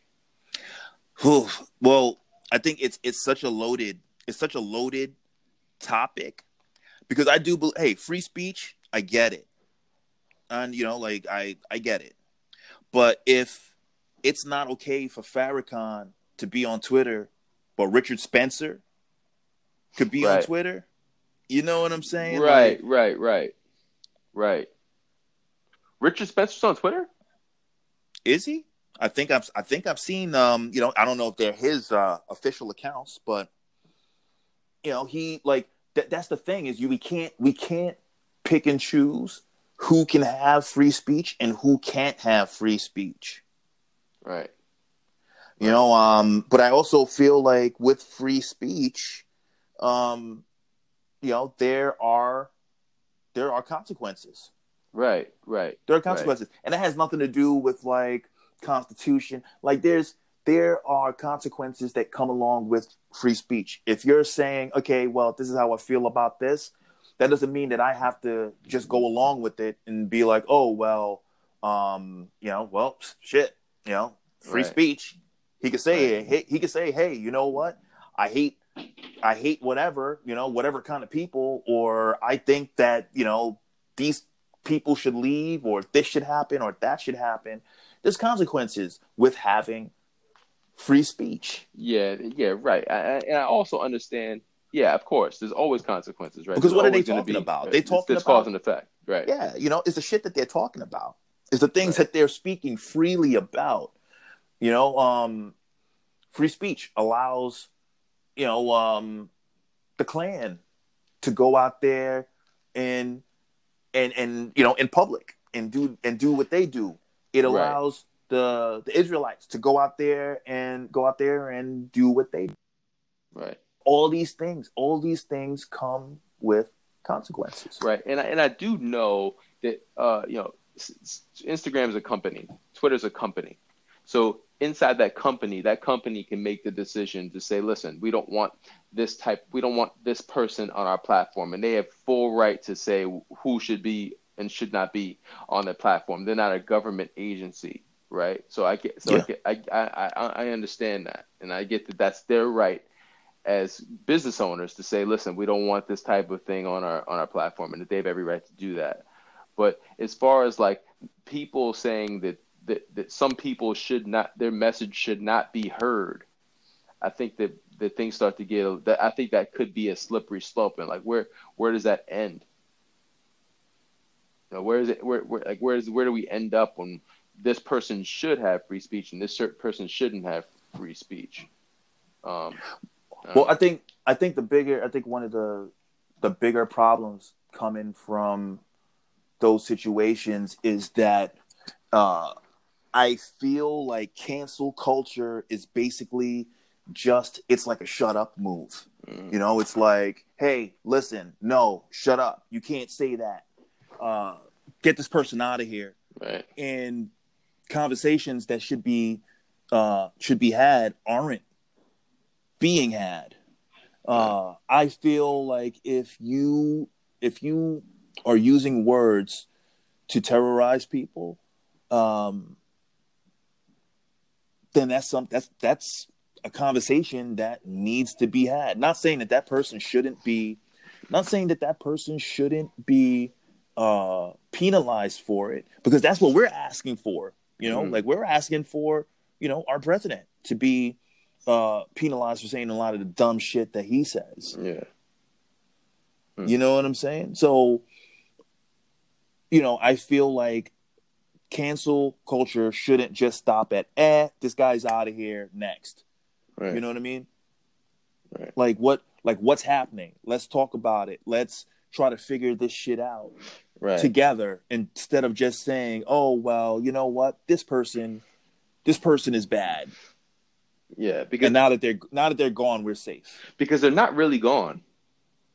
Well, I think it's it's such a loaded it's such a loaded topic because I do believe hey, free speech, I get it. And you know, like I I get it. But if it's not okay for Farrakhan to be on Twitter, but Richard Spencer could be on Twitter, you know what I'm saying? Right, Like, right, right, right. Richard Spencer's on Twitter. is he? I think I've I think I've seen um, you know, I don't know if they're his uh official accounts, but you know, he like that that's the thing is you we can't we can't pick and choose who can have free speech and who can't have free speech. Right. You know, um, but I also feel like with free speech, um, you know, there are there are consequences. Right. Right. There are consequences, and that has nothing to do with like constitution. Like there's there are consequences that come along with free speech. If you're saying, okay, well, this is how I feel about this, that doesn't mean that I have to just go along with it and be like, oh well, um, you know, well, shit, you know, free Right. speech. He could say, Right. hey, he could say, hey, you know what? I hate, I hate whatever, you know, whatever kind of people, or I think that you know these people should leave, or this should happen, or that should happen. There's consequences with having free speech Yeah. Yeah. Right. I, I, and I also understand. Yeah. Of course. There's always consequences, right? Because There's what are they talking be- about? Uh, they it's- talking it's about- cause and effect. Right. Yeah, you know, it's the shit that they're talking about. It's the things Right. that they're speaking freely about. You know, um, free speech allows, you know, um, the Klan to go out there and and and you know in public and do and do what they do. It Right. allows the the Israelites to go out there and go out there and do what they do. Right. All these things, all these things come with consequences. Right. And I, and I do know that uh, you know Instagram is a company, Twitter's a company. So inside that company, that company can make the decision to say, listen, we don't want this type, we don't want this person on our platform, and they have full right to say who should be and should not be on the platform. They're not a government agency, right? So I get, so yeah. I, get, I, I, I understand that, and I get that that's their right as business owners to say, listen, we don't want this type of thing on our on our platform, and that they have every right to do that. But as far as like people saying that that, that some people should not, their message should not be heard, I think that that things start to get. That I think that could be a slippery slope, and like where where does that end? You know, where is it? Where, where like where is where do we end up when this person should have free speech and this certain person shouldn't have free speech? Um, well, I think I think the bigger I think one of the the bigger problems coming from those situations is that uh, I feel like cancel culture is basically just it's like a shut up move. Mm. You know, it's like, hey, listen, no, shut up. You can't say that. Uh, get this person out of here. Right. And conversations that should be uh, should be had aren't being had. Uh, I feel like if you if you are using words to terrorize people, um, then that's some that's that's a conversation that needs to be had. Not saying that that person shouldn't be, not saying that that person shouldn't be uh, penalized for it, because that's what we're asking for. You know, mm-hmm. like we're asking for, you know, our president to be uh, penalized for saying a lot of the dumb shit that he says. Yeah. Mm-hmm. You know what I'm saying? So, you know, I feel like cancel culture shouldn't just stop at eh, this guy's out of here next. Right. You know what I mean? Right. Like what like what's happening? Let's talk about it. Let's try to figure this shit out right. together instead of just saying, "Oh, well, you know what? This person this person is bad." Yeah, because and now that they're now that they're gone, we're safe. Because they're not really gone.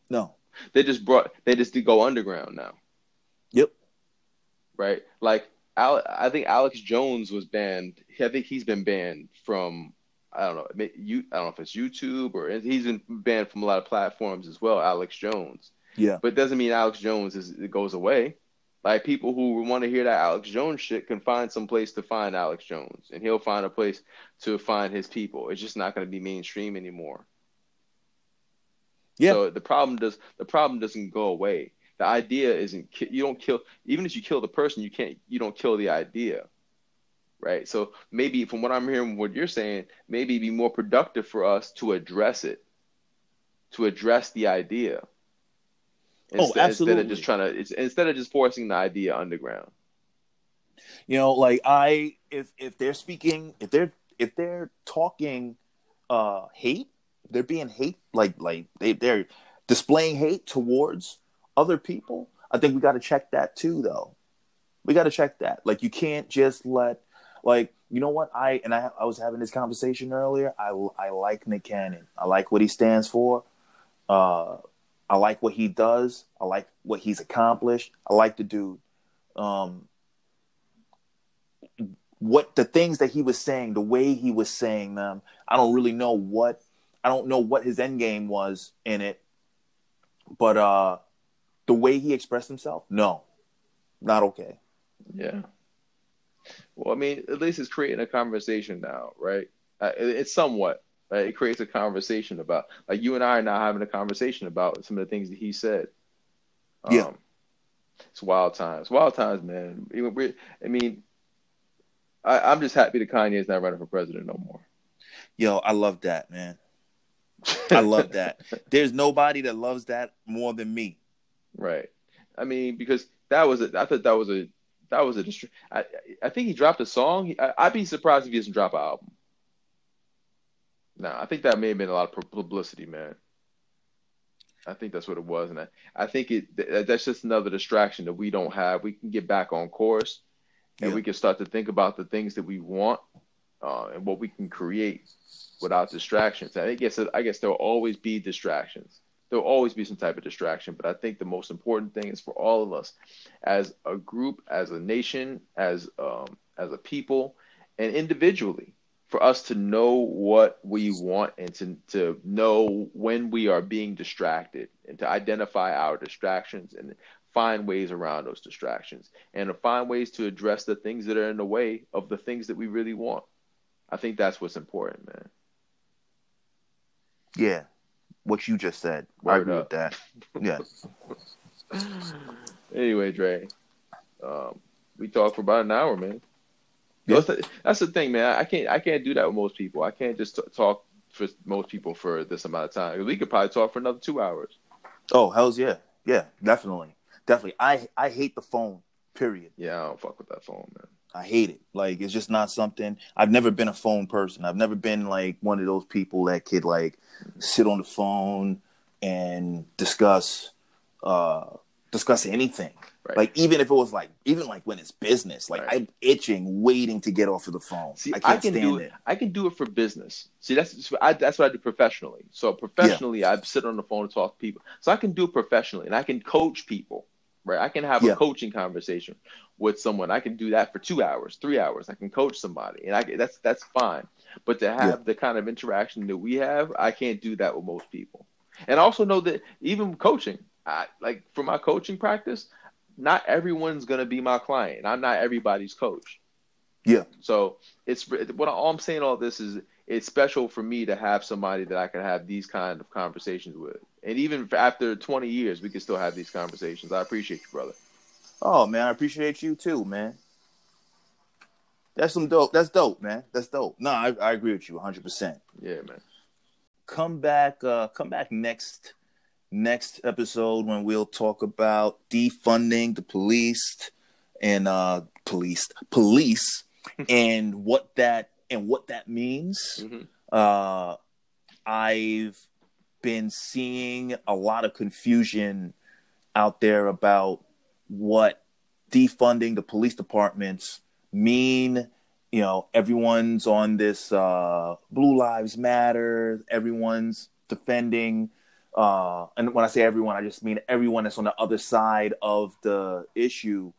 No. They just brought they just go underground now. Right? Like I think Alex Jones was banned. I think he's been banned from I don't know. You, I don't know if it's YouTube or he's been banned from a lot of platforms as well. Alex Jones. Yeah. But it doesn't mean Alex Jones is it goes away. Like people who want to hear that Alex Jones shit can find some place to find Alex Jones, and he'll find a place to find his people. It's just not going to be mainstream anymore. Yeah. So the problem does the problem doesn't go away. The idea isn't you don't kill even if you kill the person, you can't you don't kill the idea right? So maybe from what I'm hearing, what you're saying, maybe be more productive for us to address it, to address the idea. Oh, instead, oh, absolutely. Instead of just trying to, instead of just forcing the idea underground. You know, like I, if if they're speaking, if they're if they're talking uh hate, they're being hate, like like they they're displaying hate towards other people. I think we got to check that too, though. We got to check that. Like you can't just let like, you know what? I and I, I was having this conversation earlier. I, I like Nick Cannon. I like what he stands for. Uh, I like what he does. I like what he's accomplished. I like the dude. Um, what the things that he was saying, the way he was saying them, I don't really know what I don't know what his end game was in it. But uh the way he expressed himself, no. Not okay. Yeah. Well, I mean, at least it's creating a conversation now, right? Uh, it, it's somewhat. Right? It creates a conversation about, like you and I are now having a conversation about some of the things that he said. Um, yeah. It's wild times. Wild times, man. We're, I mean, I, am just happy that Kanye is not running for president no more. Yo, I love that, man. I love that. There's nobody that loves that more than me. Right. I mean, because that was a, I thought that was a that was a dist- I, I think he dropped a song. I, would be surprised if he doesn't drop an album. No, I think that may have been a lot of publicity, man. I think that's what it was, and I, I think it that's just another distraction that we don't have. We can get back on course, and yeah. we can start to think about the things that we want uh, and what we can create without distractions. I guess I guess there will always be distractions there'll always be some type of distraction. But I think the most important thing is for all of us, as a group, as a nation, as um, as a people, and individually, for us to know what we want and to to know when we are being distracted and to identify our distractions and find ways around those distractions and to find ways to address the things that are in the way of the things that we really want. I think that's what's important, man. Yeah, what you just said. I agree with that. Yeah. Anyway, Dre, um, we talked for about an hour, man. Yeah. That's, the, that's the thing, man. I can't I can't do that with most people. I can't just t- talk for most people for this amount of time. We could probably talk for another two hours. Oh, hell's yeah. Yeah, definitely. Definitely. I I hate the phone. Period. Yeah, I don't fuck with that phone, man. I hate it. Like it's just not something. I've never been a phone person. I've never been like one of those people that could like sit on the phone and discuss uh discuss anything. Right. Like even if it was like even like when it's business, like Right. I'm itching, waiting to get off of the phone. See, I I, can stand do it. it. I can do it for business. See, that's I, that's what I do professionally. So professionally, I sit on the phone and talk to people. So I can do it professionally, and I can coach people. Right? I can have Yeah. a coaching conversation with someone. I can do that for two hours, three hours. I can coach somebody, and I can, that's that's fine. But to have Yeah. the kind of interaction that we have, I can't do that with most people. And I also know that even coaching, I, like for my coaching practice, not everyone's gonna be my client. I'm not everybody's coach. Yeah. So it's what all I'm saying. All this is it's special for me to have somebody that I can have these kind of conversations with, and even after 20 years, we can still have these conversations. I appreciate you, brother. Oh man, I appreciate you too, man. That's some dope. That's dope, man. That's dope. No, I, I agree with you 100. percent Yeah, man. come back uh come back next next episode when we'll talk about defunding the police and uh police police and what that and what that means Mhm. uh i've been seeing a lot of confusion out there about what defunding the police departments mean. You know everyone's on this uh blue lives matter. Everyone's defending uh and when i say everyone i just mean everyone that's on the other side of the issue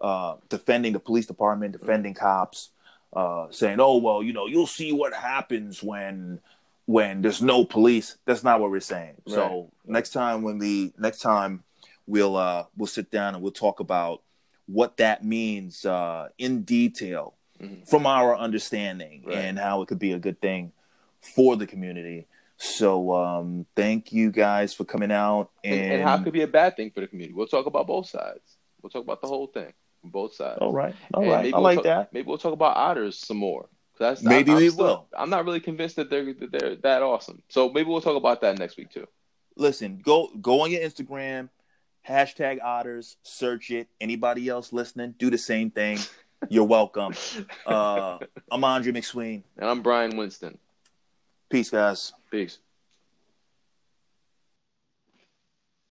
uh defending the police department defending cops uh saying oh well you know you'll see what happens when when there's no police that's not what we're saying so next time when we next time we'll uh we'll sit down and we'll talk about what that means uh in detail Mhm. from our understanding Right. and how it could be a good thing for the community so um thank you guys for coming out and, And, and how it could be a bad thing for the community. We'll talk about both sides. We'll talk about the whole thing, from both sides. all right all And right maybe i we'll like talk- that Maybe we'll talk about otters some more. That's, Maybe I'm we still- will. I'm not really convinced that they're that they're that awesome. So maybe we'll talk about that next week too. listen go go on your instagram hashtag otters search it anybody else listening do the same thing you're welcome uh i'm andre mcsween And I'm Brian Winston. peace guys Peace.